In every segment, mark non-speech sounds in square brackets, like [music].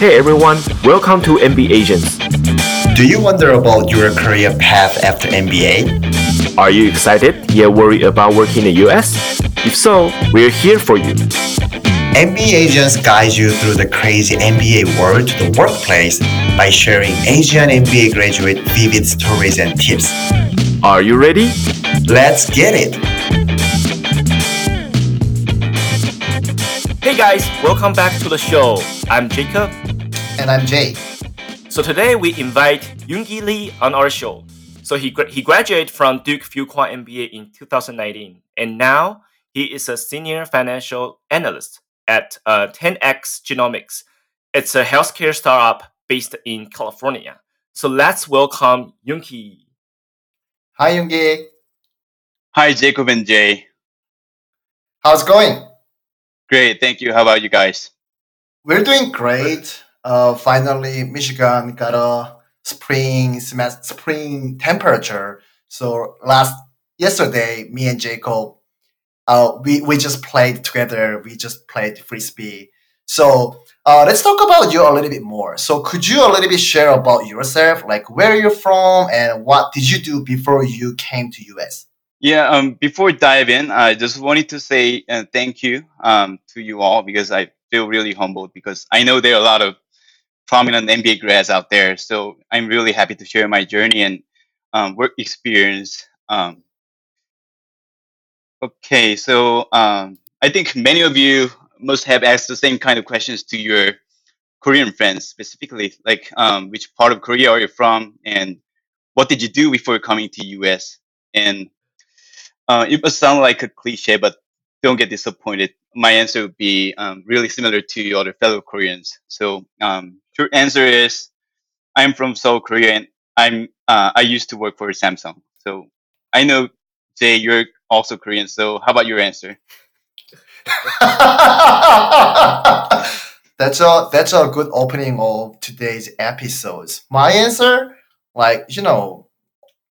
Hey everyone, welcome to MBA Agents. Do you wonder about your career path after MBA? Are you excited yet worried about working in the US? If so, we're here for you. MBA agents guide you through the crazy MBA world to the workplace by sharing Asian MBA graduate vivid stories and tips. Are you ready? Let's get it! Hey guys, welcome back to the show. I'm Jacob. And I'm Jay. So today we invite Yoongi Lee on our show. So he, he graduated from Duke Fuqua MBA in 2019, and now he is a senior financial analyst at uh, 10x Genomics. It's a healthcare startup based in California. So let's welcome Yoongi. Hi, Yoongi. Hi, Jacob and Jay. How's it going? Great, thank you. How about you guys? We're doing great. Uh, finally, Michigan got a spring semester, spring temperature. So last yesterday, me and Jacob, uh, we we just played together. We just played frisbee. So uh, let's talk about you a little bit more. So could you a little bit share about yourself, like where you're from and what did you do before you came to US? Yeah, um, before dive in, I just wanted to say uh, thank you um, to you all because I feel really humbled because I know there are a lot of prominent MBA grads out there. So I'm really happy to share my journey and um, work experience. Um, okay, so um, I think many of you must have asked the same kind of questions to your Korean friends, specifically like um, which part of Korea are you from and what did you do before coming to US? And uh, it must sound like a cliche, but don't get disappointed. My answer would be um, really similar to your other fellow Koreans. So, um, short answer is, I'm from Seoul, Korea, and I'm uh, I used to work for Samsung. So, I know Jay, you're also Korean. So, how about your answer? [laughs] that's a that's a good opening of today's episodes. My answer, like you know,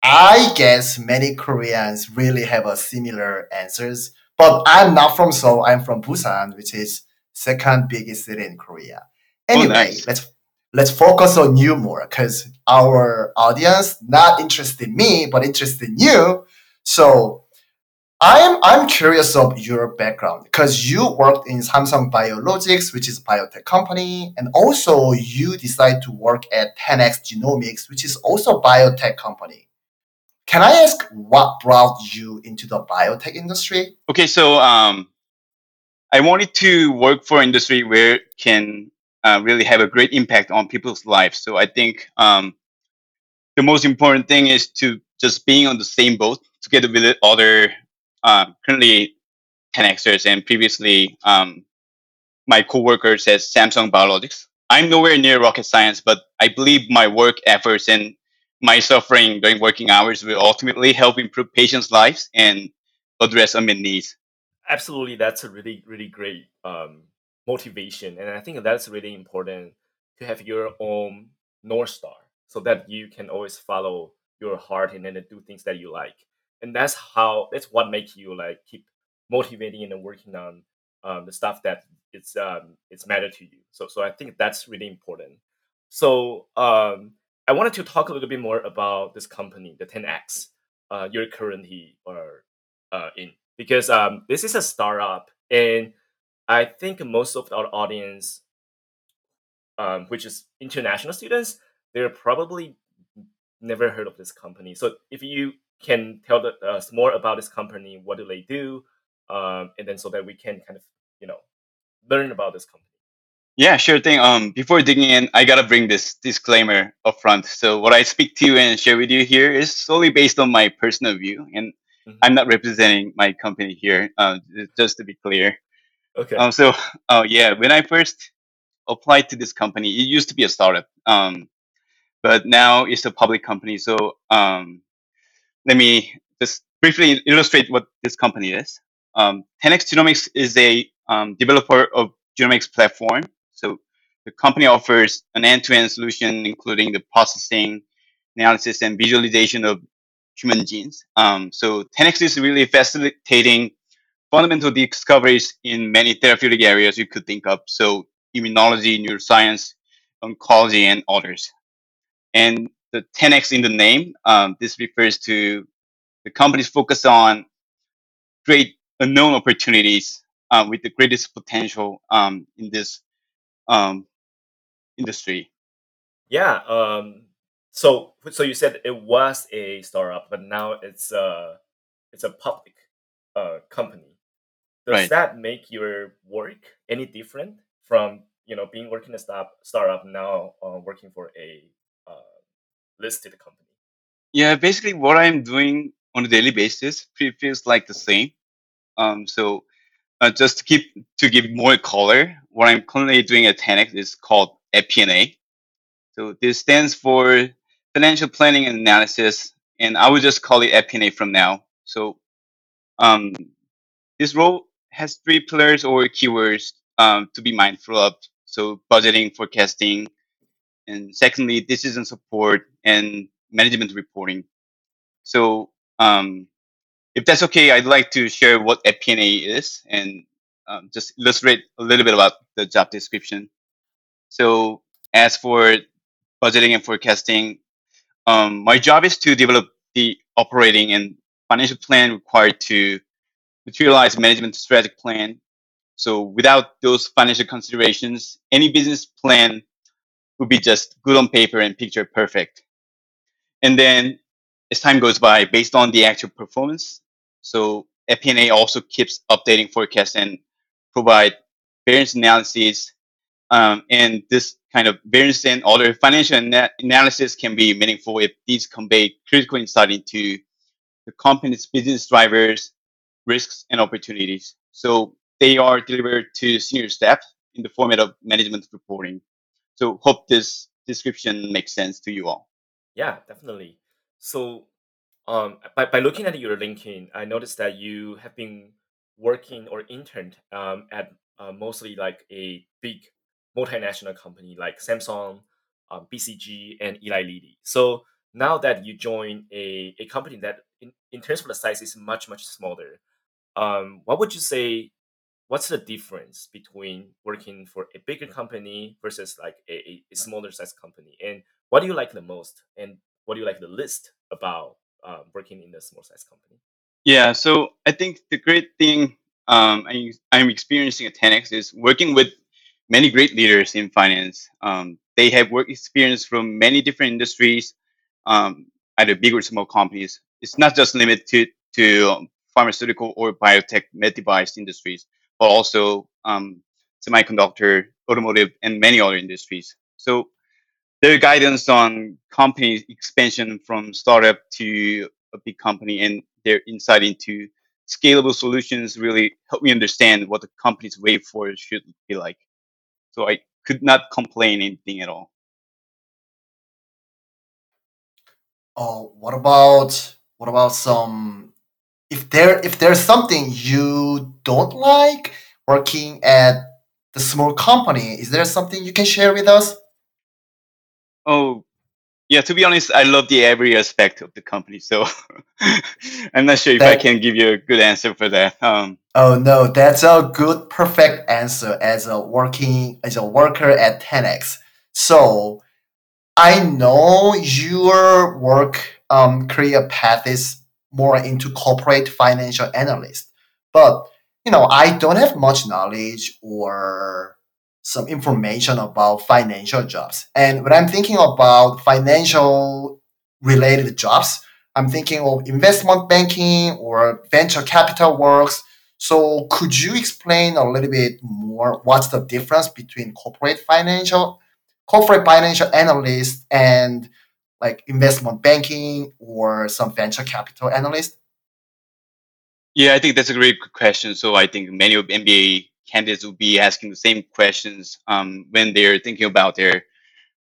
I guess many Koreans really have a similar answers, but I'm not from Seoul. I'm from Busan, which is second biggest city in Korea. Oh, anyway, oh, nice. let's let's focus on you more because our audience not interested in me, but interested in you. So I'm I'm curious of your background because you worked in Samsung Biologics, which is a biotech company, and also you decide to work at 10x Genomics, which is also a biotech company. Can I ask what brought you into the biotech industry? Okay, so um, I wanted to work for an industry where it can uh, really have a great impact on people's lives. So I think um, the most important thing is to just being on the same boat together with other uh, currently 10xers and previously um, my coworkers at Samsung Biologics. I'm nowhere near rocket science, but I believe my work efforts and my suffering during working hours will ultimately help improve patients' lives and address unmet needs. Absolutely, that's a really, really great um, motivation, and I think that's really important to have your own north star, so that you can always follow your heart and then do things that you like, and that's how that's what makes you like keep motivating and working on um, the stuff that it's um, it's matter to you. So, so I think that's really important. So, um, I wanted to talk a little bit more about this company, the 10x, uh, you're currently are uh, in, because um, this is a startup, and I think most of our audience, um, which is international students, they're probably never heard of this company. So if you can tell us more about this company, what do they do, um, and then so that we can kind of you know learn about this company. Yeah, sure thing. Um, before digging in, I gotta bring this disclaimer up front. So what I speak to you and share with you here is solely based on my personal view, and mm-hmm. I'm not representing my company here. Uh, just to be clear. Okay. Um, so, uh, yeah, when I first applied to this company, it used to be a startup. Um, but now it's a public company. So, um, let me just briefly illustrate what this company is. Um, 10x Genomics is a um, developer of genomics platform the company offers an end-to-end solution, including the processing, analysis, and visualization of human genes. Um, so 10x is really facilitating fundamental discoveries in many therapeutic areas you could think of. So immunology, neuroscience, oncology, and others. And the 10x in the name, um, this refers to the company's focus on great unknown opportunities uh, with the greatest potential um, in this um, industry. Yeah. Um, so so you said it was a startup, but now it's a it's a public uh, company. Does Right. that make your work any different from you know being working a start startup now uh, working for a uh, listed company? Yeah, basically what I'm doing on a daily basis feels like the same. Um, so uh, just to keep to give more color, what I'm currently doing at 10x is called FP&A. So this stands for financial planning and analysis, and I will just call it FP&A from now. So um, this role has three pillars or keywords um, to be mindful of. So budgeting, forecasting, and secondly, decision support and management reporting. So um, if that's okay, I'd like to share what FP&A is and um, just illustrate a little bit about the job description. So as for budgeting and forecasting, um, my job is to develop the operating and financial plan required to materialize management strategic plan. So without those financial considerations, any business plan would be just good on paper and picture perfect. And then as time goes by, based on the actual performance, so FP&A also keeps updating forecasts and provide variance analyses. Um, and this kind of variance and other financial ana- analysis can be meaningful if these convey critical insight into the company's business drivers, risks, and opportunities. So they are delivered to senior staff in the format of management reporting. So hope this description makes sense to you all. Yeah, definitely. So, um, by, by looking at your LinkedIn, I noticed that you have been working or interned um, at uh, mostly like a big multinational company like Samsung, um, BCG, and Eli Lilly. So now that you join a, a company that, in, in terms of the size, is much much smaller, um, what would you say? What's the difference between working for a bigger company versus like a, a, smaller size company? And what do you like the most? And what do you like the least about um, working in a small size company? Yeah, so I think the great thing um, I, I'm experiencing at 10x is working with many great leaders in finance. Um, they have work experience from many different industries, um, either big or small companies. It's not just limited to, um, pharmaceutical or biotech med device industries, but also um, semiconductor, automotive, and many other industries. So their guidance on company expansion from startup to a big company and their insight into scalable solutions really help me understand what the company's way forward should be like. So I could not complain anything at all. Oh, what about what about some if there if there's something you don't like working at the small company, is there something you can share with us? Oh, yeah, to be honest, I love the every aspect of the company. So [laughs] I'm not sure if I can give you a good answer for that. Um, oh no, that's a good perfect answer as a working as a worker at 10x. So I know your work um, career path is more into corporate financial analyst, but you know I don't have much knowledge or some information about financial jobs. And when I'm thinking about financial related jobs, I'm thinking of investment banking or venture capital works. So could you explain a little bit more what's the difference between corporate financial corporate financial analyst and like investment banking or some venture capital analyst? yeah, I think that's a great question. So I think many of MBA candidates will be asking the same questions um, when they're thinking about their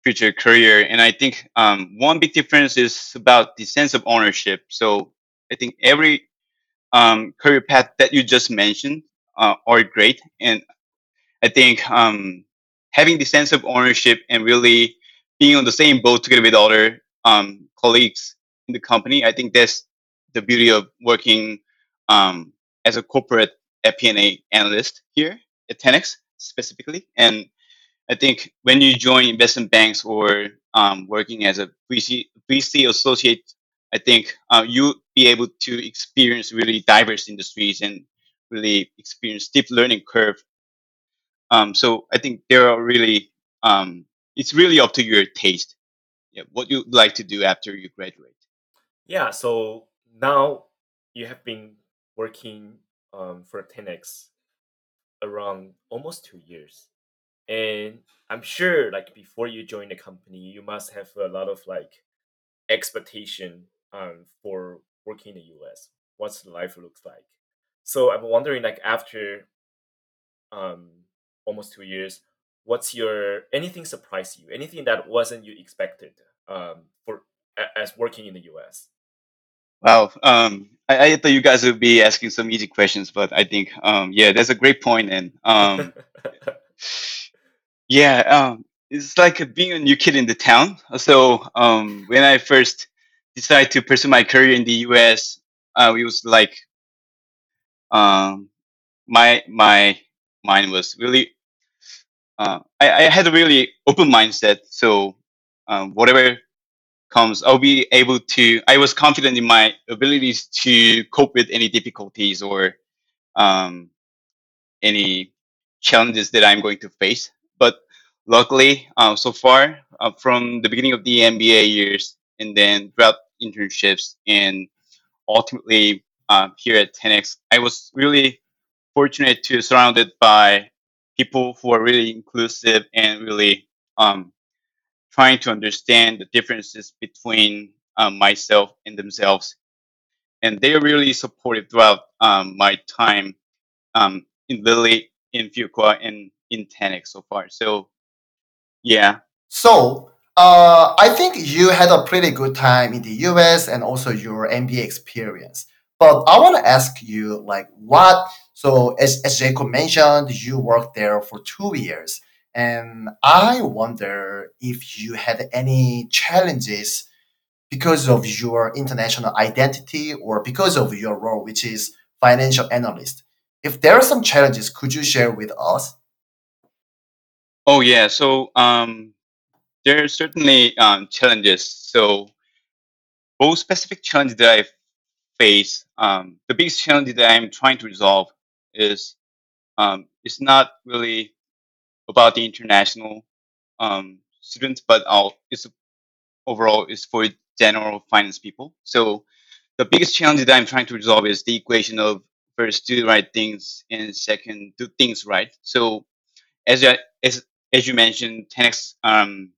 future career. And I think um, one big difference is about the sense of ownership. So I think every um, career path that you just mentioned uh, are great, and I think um, having the sense of ownership and really being on the same boat together with other um, colleagues in the company, I think that's the beauty of working um, as a corporate FP&A analyst here at 10x specifically. And I think when you join investment banks or um, working as a VC, VC associate, I think uh, you'll be able to experience really diverse industries and really experience steep learning curve. Um, so I think there are really um, it's really up to your taste. Yeah, what you like to do after you graduate. Yeah, so now you have been working um, for 10x around almost two years. And I'm sure like before you join the company, you must have a lot of like expectation um, for working in the US. What's life looks like. So I'm wondering like after um, almost two years, what's your anything surprised you? Anything that wasn't you expected um, for as working in the US? Wow. Um, I, I thought you guys would be asking some easy questions, but I think, um, yeah, that's a great point. And um, [laughs] yeah, um, it's like being a new kid in the town. So um, when I first decided to pursue my career in the US, uh, it was like um, my my mind was really uh, I, I had a really open mindset. So um, whatever comes, I'll be able to. I was confident in my abilities to cope with any difficulties or um, any challenges that I'm going to face. But luckily, uh, so far, uh, from the beginning of the MBA years and then throughout internships and ultimately uh, here at 10x, I was really fortunate to surrounded by people who are really inclusive and really um, trying to understand the differences between um, myself and themselves. And they really supportive throughout um, my time um, in Lilly, in Fuqua, and in 10x so far. So, yeah. So, uh, I think you had a pretty good time in the US and also your MBA experience. But I want to ask you, like, what? So, as, as Jacob mentioned, you worked there for two years. And I wonder if you had any challenges because of your international identity or because of your role, which is financial analyst. If there are some challenges, could you share with us? Oh, yeah. So, um, there are certainly um, challenges. So, both specific challenges that I face, um, the biggest challenge that I'm trying to resolve is um, it's not really about the international um, students, but I'll, it's overall is for general finance people. So the biggest challenge that I'm trying to resolve is the equation of first do the right things and second do things right. So as as as you mentioned, 10x um,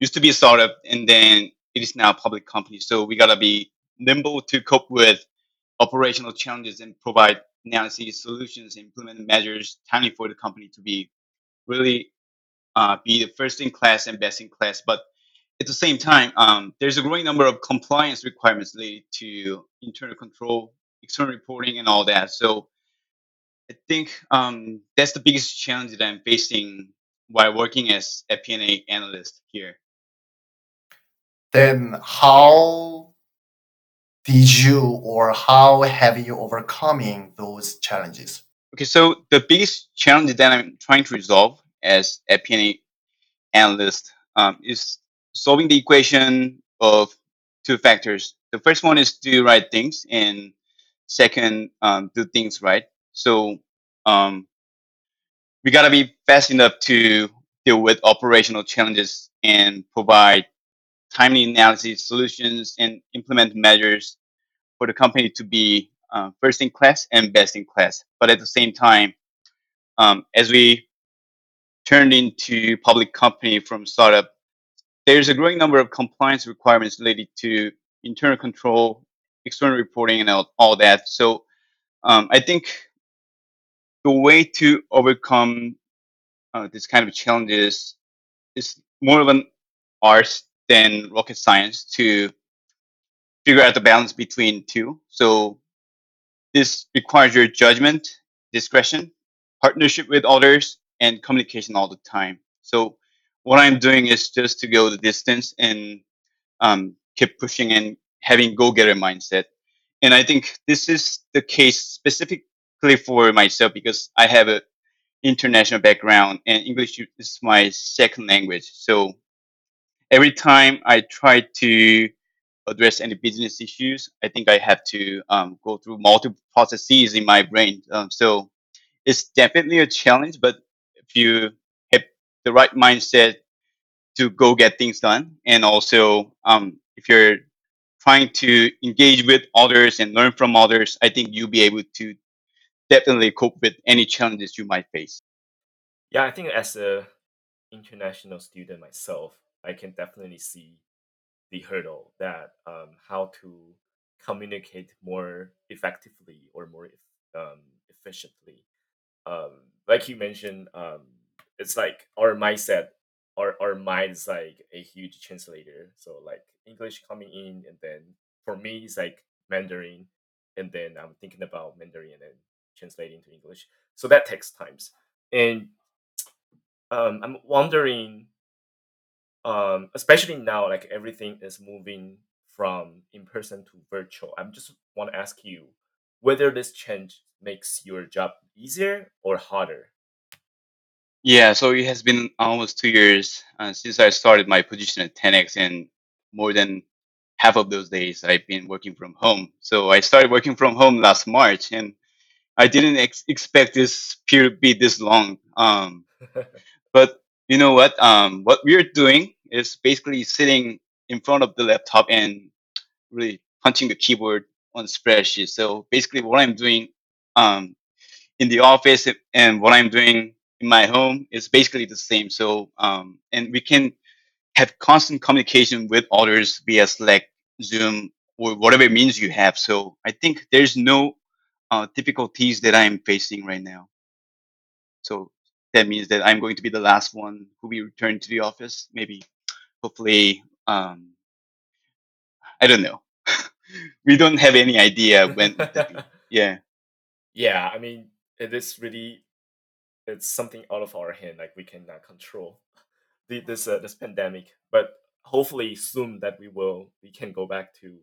used to be a startup and then it is now a public company. So we gotta be nimble to cope with operational challenges and provide analysis solutions and implement measures timely for the company to be really uh, be the first in class and best in class. But at the same time, um, there's a growing number of compliance requirements related to internal control, external reporting, and all that. So I think um, that's the biggest challenge that I'm facing while working as a FP&A analyst here. Then, how did you or how have you overcoming those challenges? Okay, so the biggest challenge that I'm trying to resolve as a FP&A analyst um, is solving the equation of two factors. The first one is do right things, and second, um, do things right. So um, we gotta be fast enough to deal with operational challenges and provide timely analysis solutions and implement measures for the company to be uh, first in class and best in class. But at the same time, um, as we turned into public company from startup, there's a growing number of compliance requirements related to internal control, external reporting, and all, all that. So um, I think the way to overcome uh, this kind of challenges is more of an art than rocket science to figure out the balance between two. So this requires your judgment, discretion, partnership with others, and communication all the time. So what I'm doing is just to go the distance and um, keep pushing and having go-getter mindset. And I think this is the case specifically for myself because I have a international background, and English is my second language. So every time I try to address any business issues, I think I have to um, go through multiple processes in my brain. Um, so it's definitely a challenge, but if you have the right mindset to go get things done, and also um, if you're trying to engage with others and learn from others, I think you'll be able to definitely cope with any challenges you might face. Yeah, I think as a international student myself, I can definitely see the hurdle that um, how to communicate more effectively or more um, efficiently. Um, like you mentioned, um, it's like our mindset, our our mind is like a huge translator. So like English coming in, and then for me it's like Mandarin, and then I'm thinking about Mandarin and then translating to English. So that takes times, and um, I'm wondering um, especially now, like everything is moving from in person to virtual. I'm just want to ask you whether this change makes your job easier or harder. Yeah, so it has been almost two years uh, since I started my position at 10x, and more than half of those days I've been working from home. So I started working from home last March, and I didn't ex- expect this period to be this long. Um, [laughs] but you know what? Um, what we're doing is basically sitting in front of the laptop and really punching the keyboard on the spreadsheet. So basically, what I'm doing um, in the office and what I'm doing in my home is basically the same. So um, and we can have constant communication with others via Slack, Zoom, or whatever means you have. So I think there's no uh, difficulties that I'm facing right now. So that means that I'm going to be the last one who will return to the office. Maybe, hopefully, um, I don't know. [laughs] we don't have any idea when. [laughs] Yeah. Yeah, I mean, it is really it's something out of our hand. Like we cannot control the, this uh, this pandemic, but hopefully soon that we will we can go back to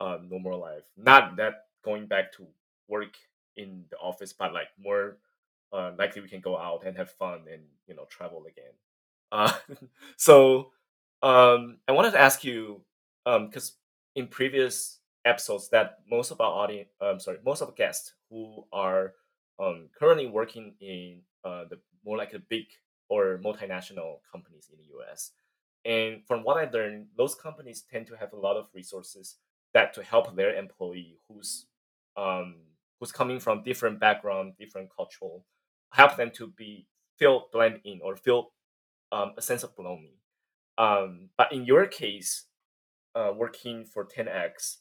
uh, normal life. Not that going back to work in the office, but like more uh, likely we can go out and have fun and you know travel again. Uh, [laughs] so um, I wanted to ask you because um, in previous episodes that most of our audience, um, sorry, most of the guests who are um, currently working in uh, the more like the big or multinational companies in the US. And from what I learned, those companies tend to have a lot of resources that to help their employee who's um, who's coming from different background, different cultural, help them to be feel blend in or feel um, a sense of belonging. Um, but in your case, uh, working for 10x,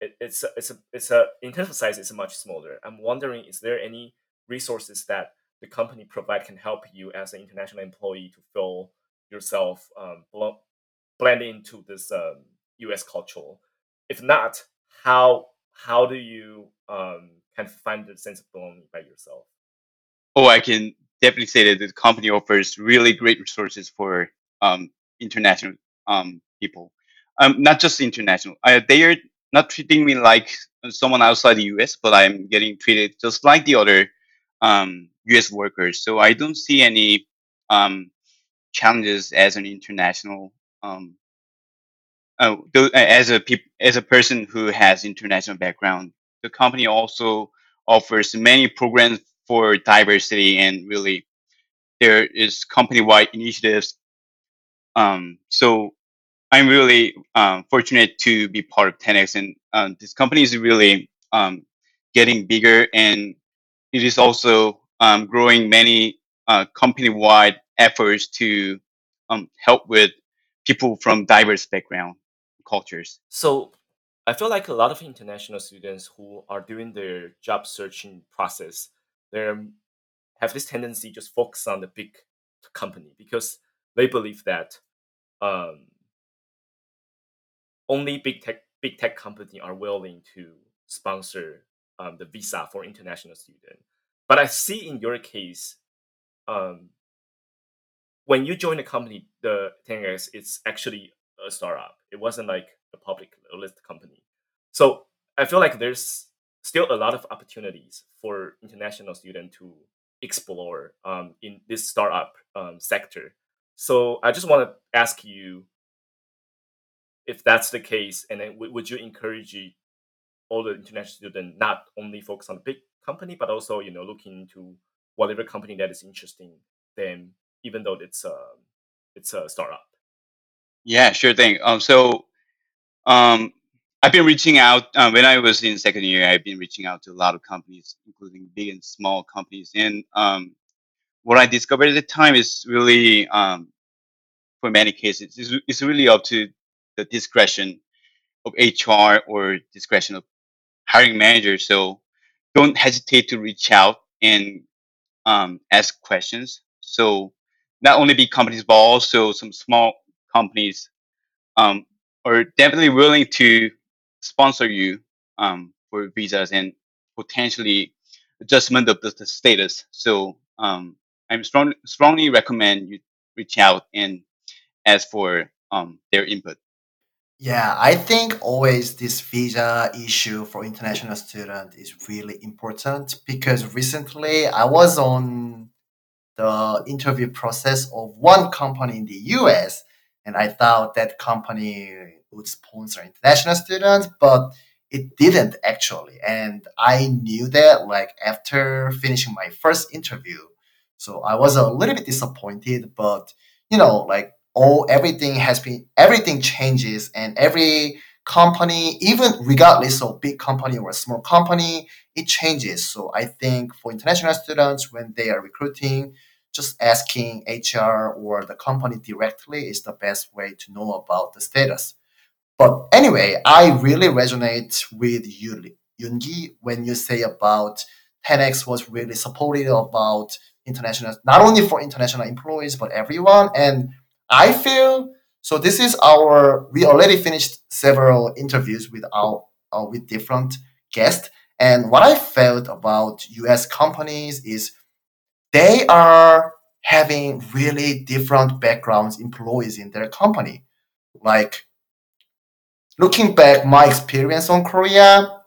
it, it's a, it's a it's a in terms of size, it's much smaller. I'm wondering, is there any resources that the company provide can help you as an international employee to feel yourself um, blend into this um, U.S. culture? If not, how how do you um, kind of find the sense of belonging by yourself? Oh, I can definitely say that the company offers really great resources for um, international um, people, um, not just international. Uh, they are not treating me like someone outside the U.S., but I'm getting treated just like the other um, U.S. workers. So I don't see any um, challenges as an international um, uh, as a as a person who has international background. The company also offers many programs for diversity and really there is company-wide initiatives. Um, so I'm really um, fortunate to be part of 10x, and um, this company is really um, getting bigger, and it is also um, growing many uh, company-wide efforts to um, help with people from diverse background cultures. So I feel like a lot of international students who are doing their job searching process, they have this tendency just focus on the big company because they believe that um, only big tech big tech company are willing to sponsor um, the visa for international student. But I see in your case, um, when you join the company, the 10x, it's actually a startup. It wasn't like a public list company. So I feel like there's still a lot of opportunities for international student to explore um, in this startup um, sector. So I just want to ask you if that's the case, and then w- would you encourage all the international students not only focus on the big company, but also you know looking into whatever company that is interesting them, even though it's a it's a startup. Yeah, sure thing. Um, so um, I've been reaching out uh, when I was in second year. I've been reaching out to a lot of companies, including big and small companies. And um, what I discovered at the time is really, um, for many cases, it's, really up to the discretion of HR or discretion of hiring manager. So don't hesitate to reach out and um, ask questions. So not only big companies, but also some small companies um, are definitely willing to sponsor you um, for visas and potentially adjustment of the, the status. So um, I'm strong, strongly recommend you reach out and ask for um, their input. Yeah, I think always this visa issue for international student is really important because recently I was on the interview process of one company in the US and I thought that company would sponsor international students, but it didn't actually. And I knew that like after finishing my first interview. So I was a little bit disappointed, but you know, like all everything has been everything changes and every company, even regardless of big company or a small company, it changes. So I think for international students when they are recruiting, just asking HR or the company directly is the best way to know about the status. But anyway, I really resonate with you, Yoongi, when you say about 10x was really supportive about international, not only for international employees, but everyone. And I feel so. This is our. We already finished several interviews with our uh, with different guests, and what I felt about U.S. companies is they are having really different backgrounds employees in their company. Like looking back, my experience on Korea,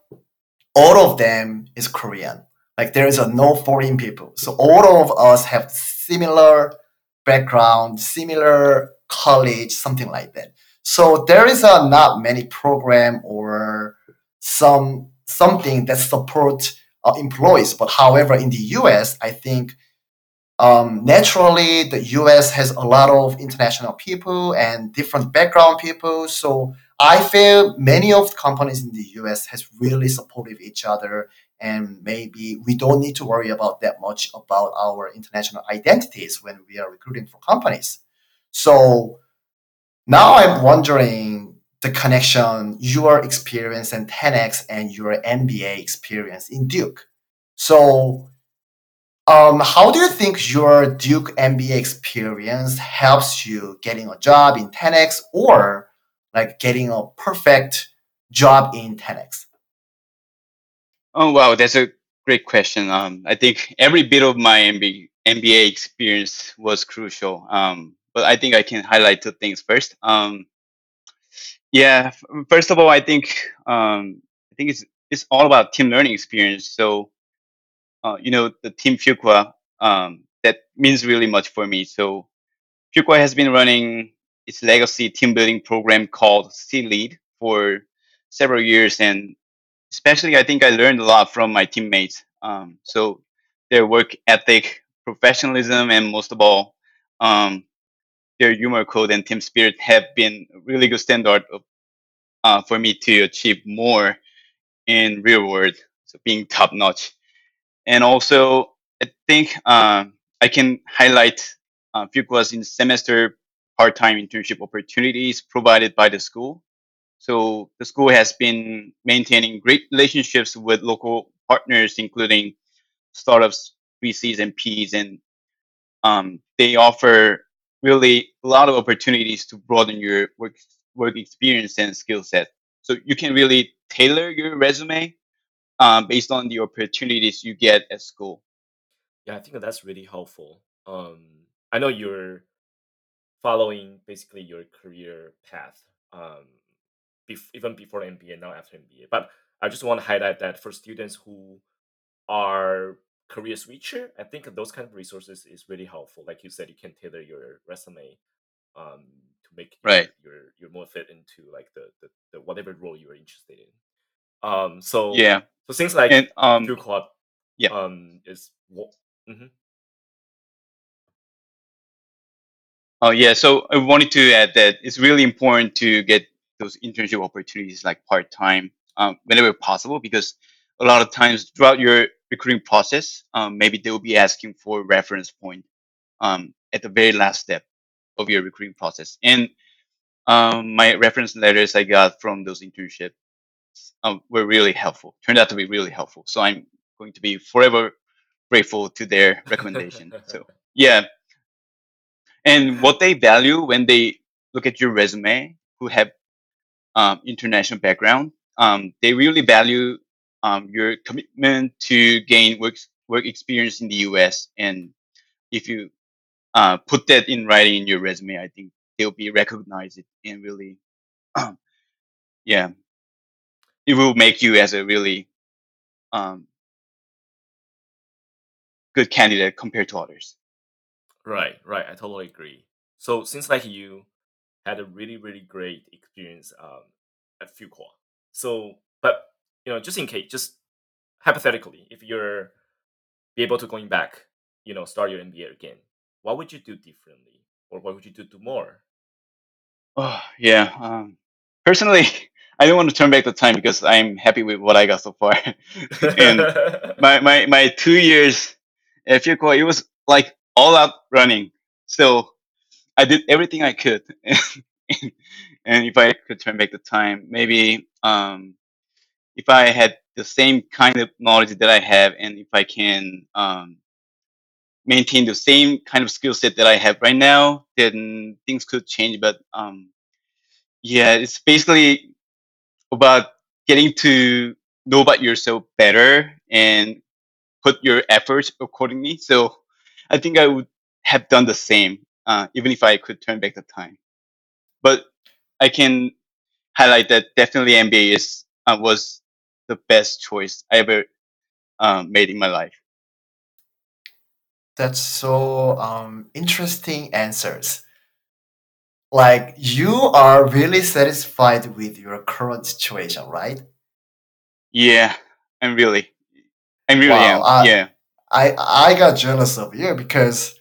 all of them is Korean. Like there is a no foreign people. So all of us have similar background, similar college, something like that. So there is a not many program or some something that support uh, employees. But however, in the U.S., I think um, naturally the U.S. has a lot of international people and different background people. So I feel many of the companies in the US has really supported each other and maybe we don't need to worry about that much about our international identities when we are recruiting for companies. So now I'm wondering the connection your experience in 10x and your MBA experience in Duke. So um, how do you think your Duke MBA experience helps you getting a job in 10x or like getting a perfect job in 10x? Oh wow, that's a great question. Um, I think every bit of my MBA, MBA experience was crucial. Um, but I think I can highlight two things first. Um, yeah, f- first of all, I think um, I think it's it's all about team learning experience. So uh, you know, the team Fuqua, um, that means really much for me. So Fuqua has been running its legacy team building program called C Lead for several years, and especially I think I learned a lot from my teammates. Um, so their work ethic, professionalism, and most of all, um, their humor code and team spirit have been a really good standard of, uh, for me to achieve more in real world. So being top notch, and also I think um, I can highlight uh, Fuqua's in semester part-time internship opportunities provided by the school. So the school has been maintaining great relationships with local partners, including startups, VCs, and Ps, and um, they offer really a lot of opportunities to broaden your work work experience and skill set. So you can really tailor your resume um, based on the opportunities you get at school. Yeah, I think that's really helpful. Um, I know you're following basically your career path, um, bef- even before MBA, now after MBA. But I just want to highlight that for students who are career switcher, I think those kind of resources is really helpful. Like you said, you can tailor your resume um, to make your Right. your your more fit into like the, the, the whatever role you're interested in. Um, so Yeah. so things like And um, Field Club yeah. um is what Mm-hmm. Oh yeah, so I wanted to add that it's really important to get those internship opportunities like part time um, whenever possible because a lot of times throughout your recruiting process, um, maybe they will be asking for reference point um, at the very last step of your recruiting process. And um, my reference letters I got from those internships um, were really helpful. Turned out to be really helpful. So I'm going to be forever grateful to their recommendation. So [laughs] yeah, and what they value when they look at your resume who have um, international background um, they really value um, your commitment to gain work, work experience in the us and if you uh, put that in writing in your resume i think they'll be recognized and really yeah it will make you as a really um, good candidate compared to others Right, right. I totally agree. So since like you had a really, really great experience um, at Fuqua, so but you know, just in case, just hypothetically, if you're be able to going back, you know, start your MBA again, what would you do differently, or what would you do do more? Oh yeah. Um, personally, [laughs] I don't want to turn back the time because I'm happy with what I got so far. [laughs] and [laughs] my, my my two years at Fuqua, it was like all out running. So I did everything I could. [laughs] and if I could turn back the time, maybe um, if I had the same kind of knowledge that I have, and if I can um, maintain the same kind of skill set that I have right now, then things could change. But um, yeah, it's basically about getting to know about yourself better and put your efforts accordingly. So I think I would have done the same, uh, even if I could turn back the time. But I can highlight that definitely MBA is uh, was the best choice I ever um, made in my life. That's so um, interesting answers. Like you are really satisfied with your current situation, right? Yeah, I'm really, I really Wow, am. I Yeah. I I got jealous of you because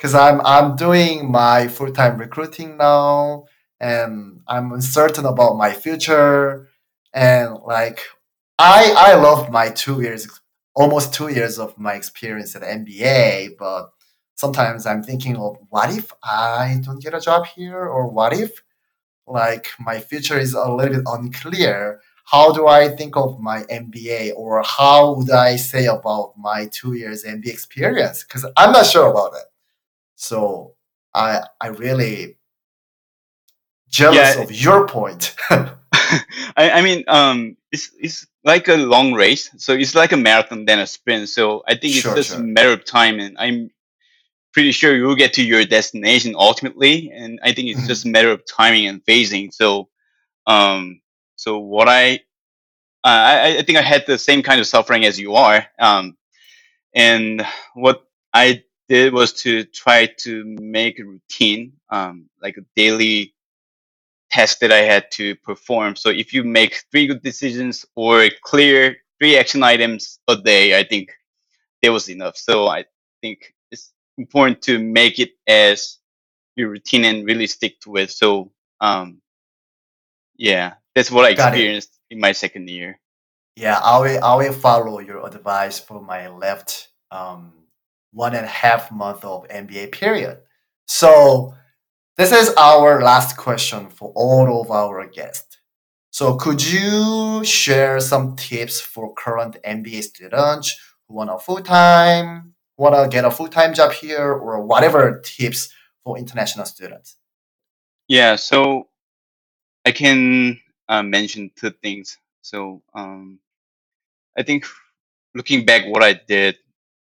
because I'm I'm doing my full time recruiting now, and I'm uncertain about my future, and like I I love my two years, almost two years of my experience at MBA, but sometimes I'm thinking of what if I don't get a job here, or what if like my future is a little bit unclear. How do I think of my MBA, or how would I say about my two years MBA experience? Because I'm not sure about it. So I I really jealous Yeah. of your point. [laughs] I, I mean, um, it's it's like a long race, so it's like a marathon than a sprint. So I think it's sure, just a matter of time, and I'm pretty sure you'll get to your destination ultimately. And I think it's just Mhm. a matter of timing and phasing. So, um, so what I uh, I, I think I had the same kind of suffering as you are. Um, and what I did was to try to make a routine, um, like a daily test that I had to perform. So if you make three good decisions or clear three action items a day, I think that was enough. So I think it's important to make it as your routine and really stick to it. So um, yeah, that's what I Got it. experienced in my second year. Yeah, I will I will follow your advice for my left um one and a half month of MBA period. So this is our last question for all of our guests. So could you share some tips for current MBA students who want a full time, want to get a full time job here, or whatever tips for international students? Yeah, so I can uh, mention two things. So um, I think looking back what I did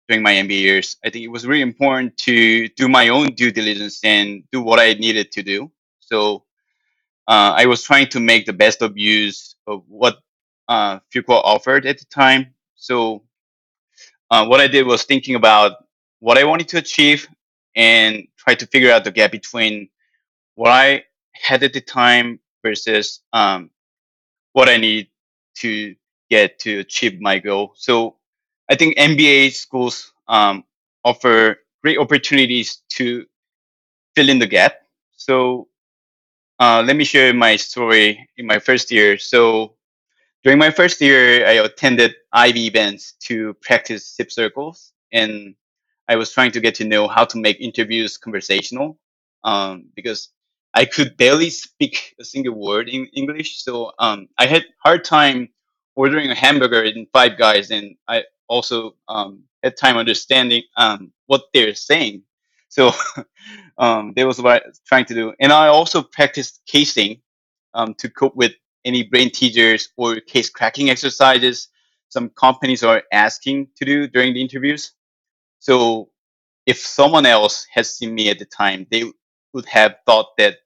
during my MBA years, I think it was really important to do my own due diligence and do what I needed to do. So uh, I was trying to make the best of use of what uh, Fuqua offered at the time. So uh, what I did was thinking about what I wanted to achieve and try to figure out the gap between what I had at the time versus um, what I need to get to achieve my goal. So I think MBA schools um, offer great opportunities to fill in the gap. So uh, let me share my story in my first year. So during my first year, I attended IB events to practice SIP circles, and I was trying to get to know how to make interviews conversational um, because I could barely speak a single word in English. So um, I had hard time ordering a hamburger in Five Guys, and I also um, had time understanding um, what they're saying. So [laughs] um, that was what I was trying to do. And I also practiced casing um, to cope with any brain teasers or case cracking exercises some companies are asking to do during the interviews. So if someone else has seen me at the time, they would have thought that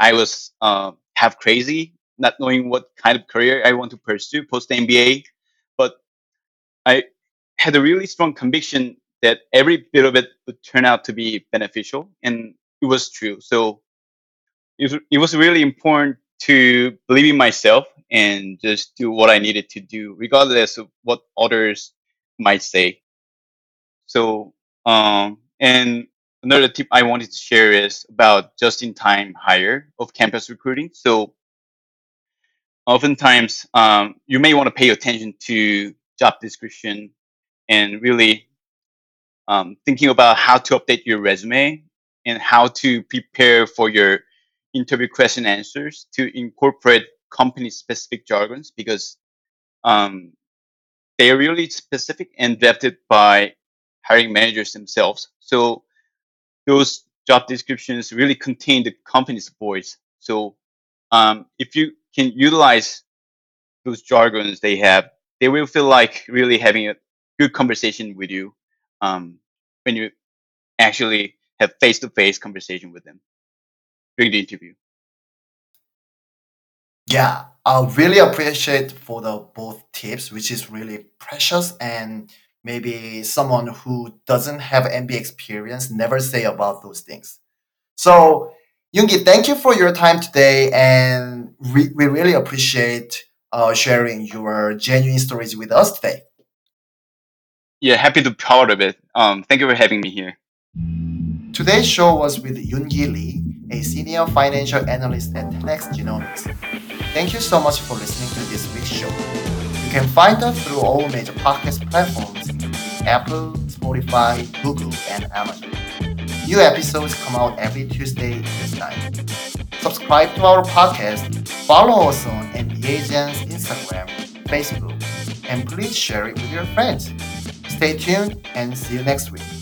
I was uh, half crazy, not knowing what kind of career I want to pursue post MBA. But I had a really strong conviction that every bit of it would turn out to be beneficial, and it was true. So it was, really important to believe in myself and just do what I needed to do, regardless of what others might say. So, um, and another tip I wanted to share is about just-in-time hire of campus recruiting. So, oftentimes, um, you may want to pay attention to job description and really um, thinking about how to update your resume and how to prepare for your interview question answers to incorporate company specific jargons because um, they are really specific and drafted by hiring managers themselves. So those job descriptions really contain the company's voice. So um, if you can utilize those jargons they have, they will feel like really having a good conversation with you um, when you actually have face-to-face conversation with them during the interview. Yeah, I really appreciate for the both tips, which is really precious and maybe someone who doesn't have MBA experience never say about those things. So, Yoongi, thank you for your time today, and we, we really appreciate uh, sharing your genuine stories with us today. Yeah, happy to be part of it. Um, thank you for having me here. Today's show was with Yoongi Lee, a senior financial analyst at 10x Genomics. Thank you so much for listening to this week's show. You can find us through all major podcast platforms Apple, Spotify, Google, and Amazon. New episodes come out every Tuesday this time. Subscribe to our podcast, follow us on Agents Instagram, Facebook, and please share it with your friends. Stay tuned and see you next week.